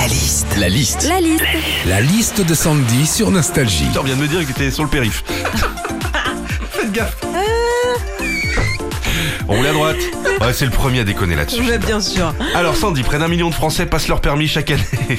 La liste. La liste. La liste. La liste de Sandy sur Nostalgie. On vient de me dire que t'étais sur le périph. Faites gaffe. On roule à droite. Ouais, c'est le premier à déconner là-dessus. Ouais, bien sûr. Alors Sandy, près d'un million de Français passent leur permis chaque année.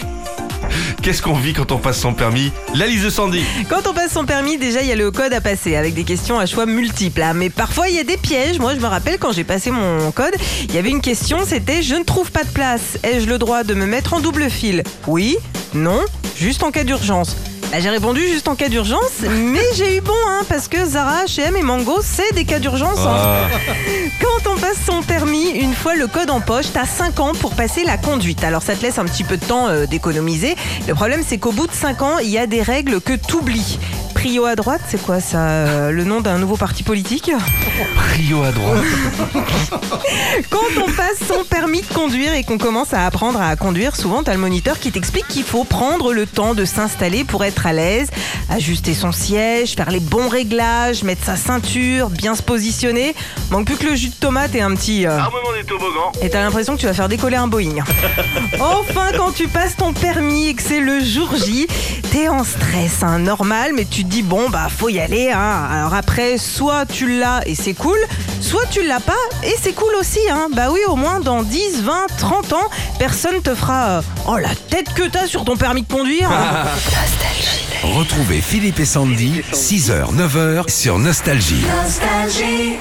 Qu'est-ce qu'on vit quand on passe son permis La liste de Sandy. Quand on passe son permis, déjà, il y a le code à passer avec des questions à choix multiples. hein. Mais parfois, il y a des pièges. Moi, je me rappelle quand j'ai passé mon code, il y avait une question, c'était je ne trouve pas de place. Ai-je le droit de me mettre en double fil? Oui, non, juste en cas d'urgence. Bah, j'ai répondu juste en cas d'urgence, mais j'ai eu bon, hein, parce que Zara, H&M et Mango, c'est des cas d'urgence. hein. Ah, Quand on passe son permis, une fois le code en poche, t'as 5 ans pour passer la conduite. Alors ça te laisse un petit peu de temps euh, d'économiser. Le problème c'est qu'au bout de 5 ans, il y a des règles que t'oublies. Prio à droite, c'est quoi ça euh, Le nom d'un nouveau parti politique Rio à droite. Quand on passe son permis de conduire et qu'on commence à apprendre à conduire, souvent t'as le moniteur qui t'explique qu'il faut prendre le temps de s'installer pour être à l'aise, ajuster son siège, faire les bons réglages, mettre sa ceinture, bien se positionner. Manque plus que le jus de tomate et un petit... euh, Armement des toboggans. et t'as l'impression que tu vas faire décoller un Boeing. enfin, quand tu passes ton permis et que c'est le jour J, t'es en stress, hein, normal, mais tu te dis bon bah faut y aller. Hein. Alors après, soit tu l'as et c'est cool, soit tu l'as pas et c'est cool aussi. Hein. Bah oui, au moins dans 10, 20, 30 ans, personne te fera euh, oh la tête que t'as sur ton permis de conduire. Retrouvez Philippe et Sandy, 6h, 9h sur Nostalgie. Nostalgie.